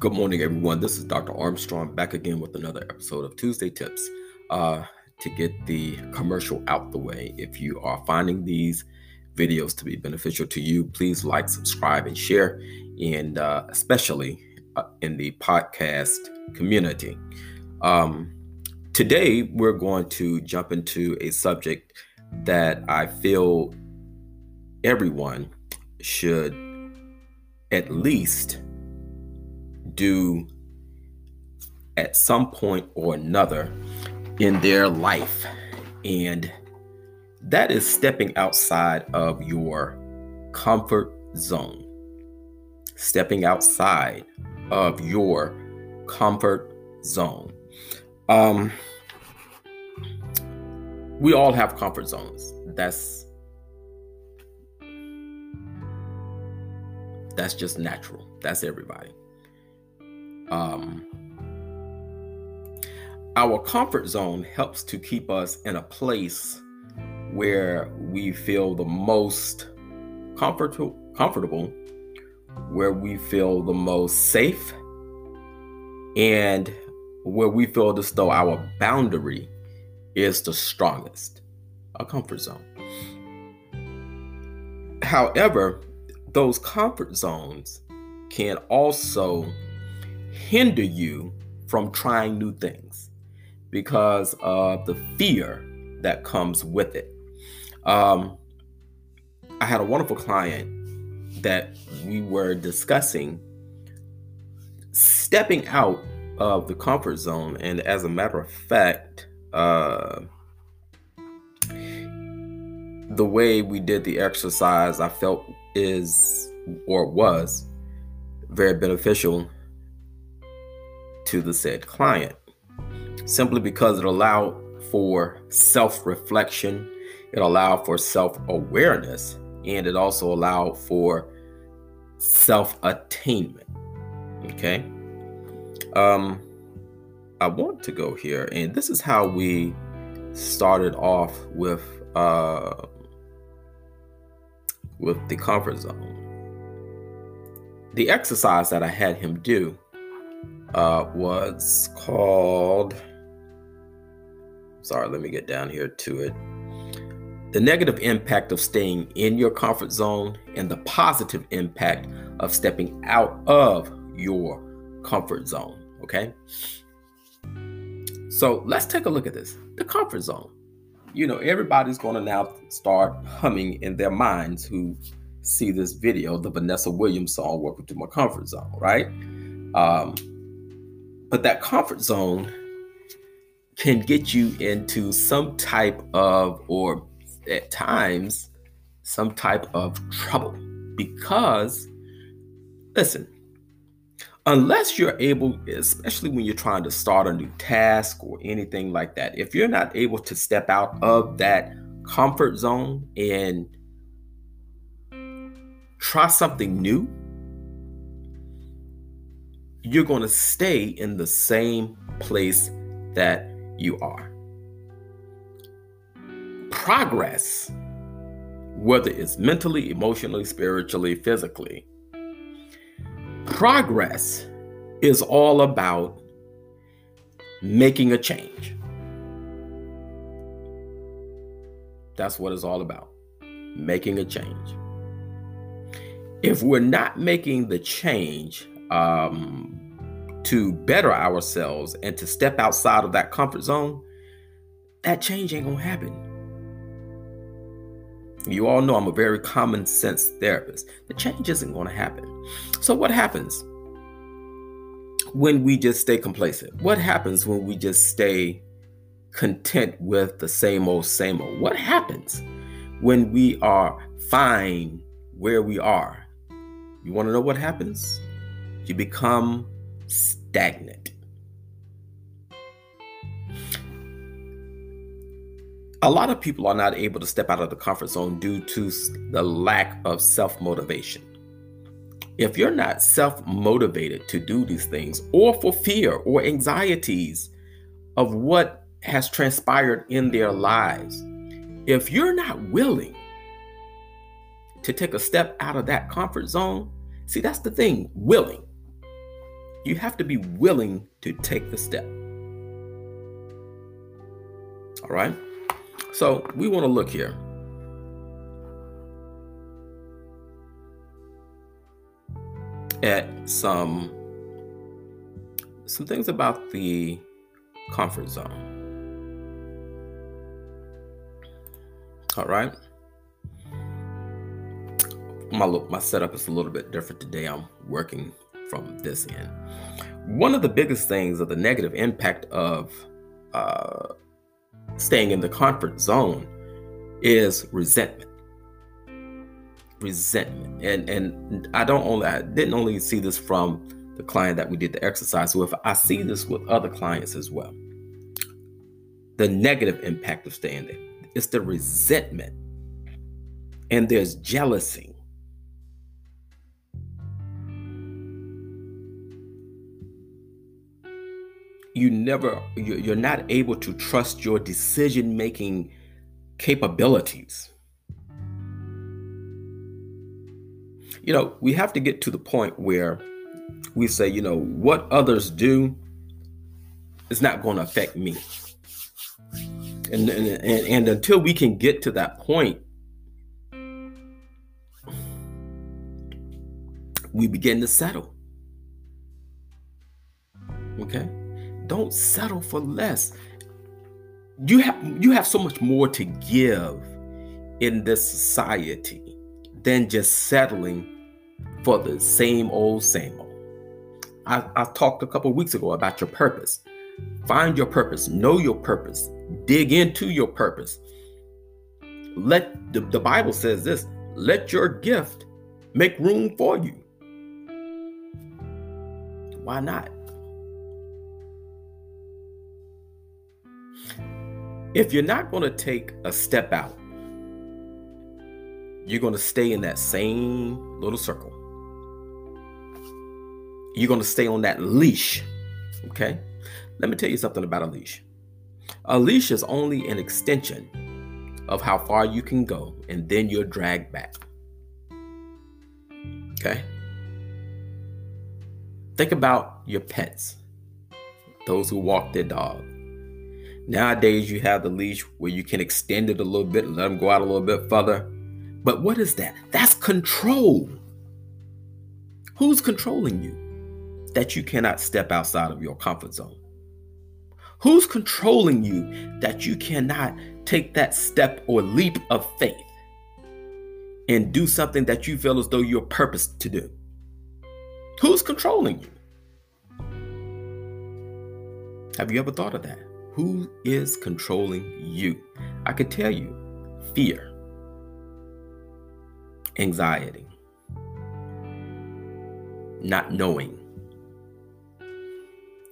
Good morning, everyone. This is Dr. Armstrong back again with another episode of Tuesday Tips. Uh, to get the commercial out the way, if you are finding these videos to be beneficial to you, please like, subscribe, and share, and uh, especially uh, in the podcast community. Um, today, we're going to jump into a subject that I feel everyone should at least do at some point or another in their life. And that is stepping outside of your comfort zone. Stepping outside of your comfort zone. Um, we all have comfort zones. That's that's just natural. That's everybody. Um, our comfort zone helps to keep us in a place where we feel the most comfortable, comfortable, where we feel the most safe, and where we feel as though our boundary is the strongest, a comfort zone. However, those comfort zones can also hinder you from trying new things because of the fear that comes with it. Um, I had a wonderful client that we were discussing stepping out of the comfort zone. And as a matter of fact, uh, the way we did the exercise, I felt is or was very beneficial to the said client simply because it allowed for self reflection, it allowed for self awareness, and it also allowed for self attainment. Okay. Um, I want to go here, and this is how we started off with uh, with the comfort zone. The exercise that I had him do uh, was called. Sorry, let me get down here to it. The negative impact of staying in your comfort zone and the positive impact of stepping out of your comfort zone. Okay. So let's take a look at this the comfort zone. You know, everybody's going to now start humming in their minds who see this video, the Vanessa Williams song, Welcome to My Comfort Zone, right? Um, but that comfort zone can get you into some type of, or at times, some type of trouble. Because, listen, unless you're able, especially when you're trying to start a new task or anything like that, if you're not able to step out of that comfort zone and try something new, you're going to stay in the same place that you are. Progress, whether it's mentally, emotionally, spiritually, physically, progress is all about making a change. That's what it's all about making a change. If we're not making the change, um, to better ourselves and to step outside of that comfort zone, that change ain't gonna happen. You all know I'm a very common sense therapist. The change isn't gonna happen. So, what happens when we just stay complacent? What happens when we just stay content with the same old, same old? What happens when we are fine where we are? You wanna know what happens? You become stagnant. A lot of people are not able to step out of the comfort zone due to the lack of self motivation. If you're not self motivated to do these things, or for fear or anxieties of what has transpired in their lives, if you're not willing to take a step out of that comfort zone, see, that's the thing willing. You have to be willing to take the step. All right. So we want to look here. At some some things about the comfort zone. All right. My my setup is a little bit different today. I'm working from this end. One of the biggest things of the negative impact of uh, staying in the comfort zone is resentment. Resentment, and and I don't only I didn't only see this from the client that we did the exercise with. I see this with other clients as well. The negative impact of staying there is the resentment, and there's jealousy you never you're not able to trust your decision making capabilities. You know we have to get to the point where we say you know what others do is not going to affect me. And, and, and, and until we can get to that point we begin to settle. Okay don't settle for less. You have you have so much more to give in this society than just settling for the same old, same old. I, I talked a couple weeks ago about your purpose. Find your purpose, know your purpose, dig into your purpose. Let the, the Bible says this let your gift make room for you. Why not? If you're not going to take a step out, you're going to stay in that same little circle. You're going to stay on that leash. Okay? Let me tell you something about a leash. A leash is only an extension of how far you can go, and then you're dragged back. Okay? Think about your pets, those who walk their dog. Nowadays, you have the leash where you can extend it a little bit and let them go out a little bit further. But what is that? That's control. Who's controlling you that you cannot step outside of your comfort zone? Who's controlling you that you cannot take that step or leap of faith and do something that you feel as though you're purposed to do? Who's controlling you? Have you ever thought of that? Who is controlling you? I could tell you fear, anxiety, not knowing,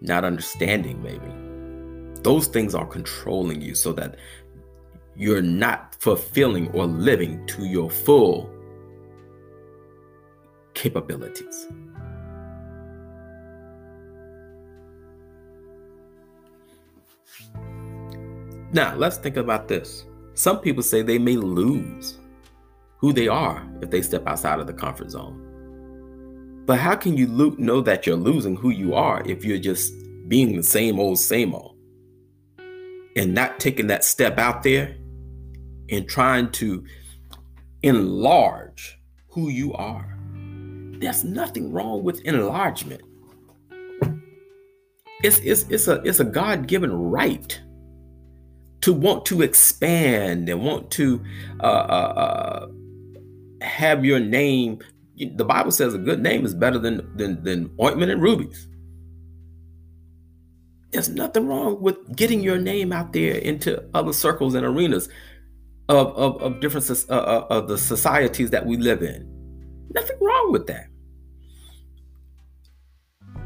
not understanding, maybe. Those things are controlling you so that you're not fulfilling or living to your full capabilities. Now, let's think about this. Some people say they may lose who they are if they step outside of the comfort zone. But how can you lo- know that you're losing who you are if you're just being the same old, same old? And not taking that step out there and trying to enlarge who you are. There's nothing wrong with enlargement. It's, it's, it's a it's a God-given right to want to expand and want to uh, uh, uh, have your name. The Bible says a good name is better than, than, than ointment and rubies. There's nothing wrong with getting your name out there into other circles and arenas of, of, of different uh, uh, of the societies that we live in. Nothing wrong with that.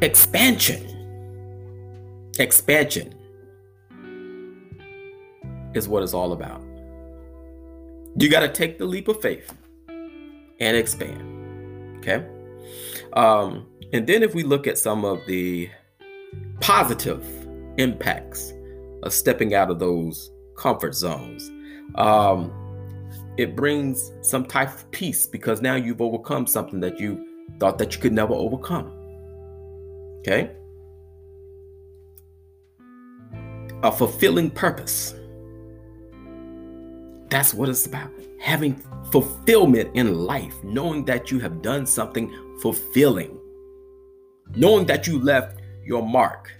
Expansion. Expansion is what it's all about. You got to take the leap of faith and expand. Okay. Um, and then if we look at some of the positive impacts of stepping out of those comfort zones, um, it brings some type of peace because now you've overcome something that you thought that you could never overcome. Okay? A fulfilling purpose. That's what it's about. Having fulfillment in life, knowing that you have done something fulfilling, knowing that you left your mark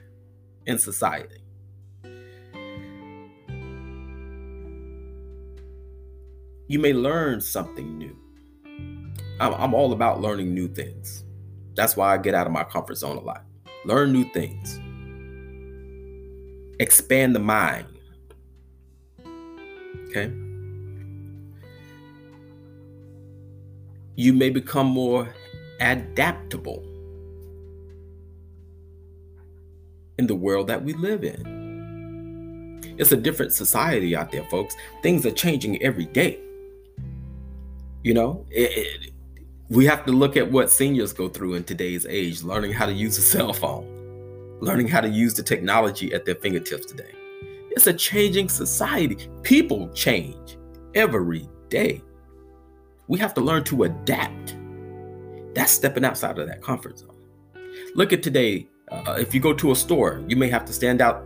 in society. You may learn something new. I'm, I'm all about learning new things. That's why I get out of my comfort zone a lot. Learn new things, expand the mind. Okay. You may become more adaptable in the world that we live in. It's a different society out there, folks. Things are changing every day. You know, it, it, we have to look at what seniors go through in today's age, learning how to use a cell phone, learning how to use the technology at their fingertips today. It's a changing society. People change every day. We have to learn to adapt. That's stepping outside of that comfort zone. Look at today. Uh, if you go to a store, you may have to stand out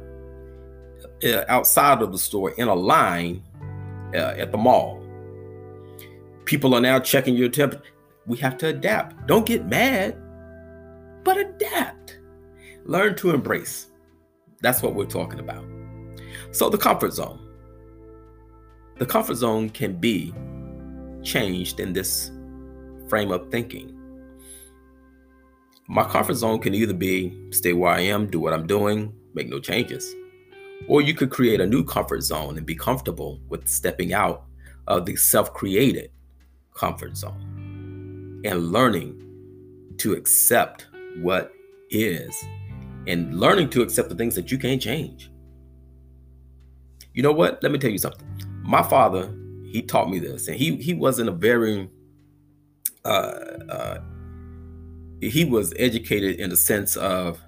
uh, outside of the store in a line uh, at the mall. People are now checking your temperature we have to adapt. Don't get mad, but adapt. Learn to embrace. That's what we're talking about. So, the comfort zone. The comfort zone can be changed in this frame of thinking. My comfort zone can either be stay where I am, do what I'm doing, make no changes. Or you could create a new comfort zone and be comfortable with stepping out of the self created comfort zone and learning to accept what is and learning to accept the things that you can't change. You know what? Let me tell you something. My father, he taught me this, and he he wasn't a very uh, uh, he was educated in the sense of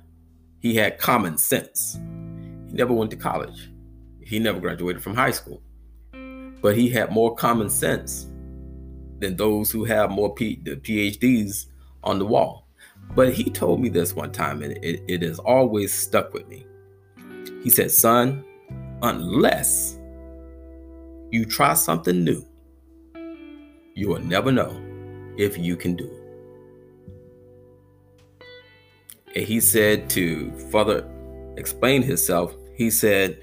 he had common sense. He never went to college. He never graduated from high school. But he had more common sense than those who have more P- the PhDs on the wall. But he told me this one time, and it, it has always stuck with me. He said, Son, unless you try something new, you will never know if you can do it. And he said to further explain himself, he said,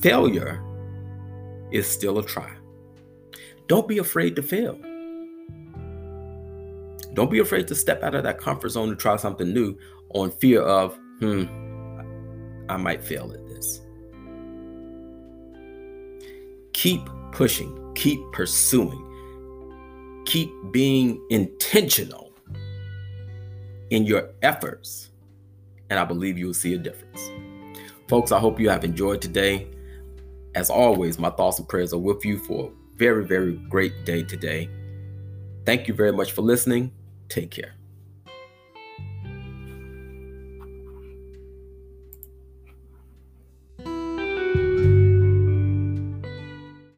Failure is still a try. Don't be afraid to fail. Don't be afraid to step out of that comfort zone to try something new on fear of, hmm, I might fail at Keep pushing, keep pursuing, keep being intentional in your efforts, and I believe you will see a difference. Folks, I hope you have enjoyed today. As always, my thoughts and prayers are with you for a very, very great day today. Thank you very much for listening. Take care.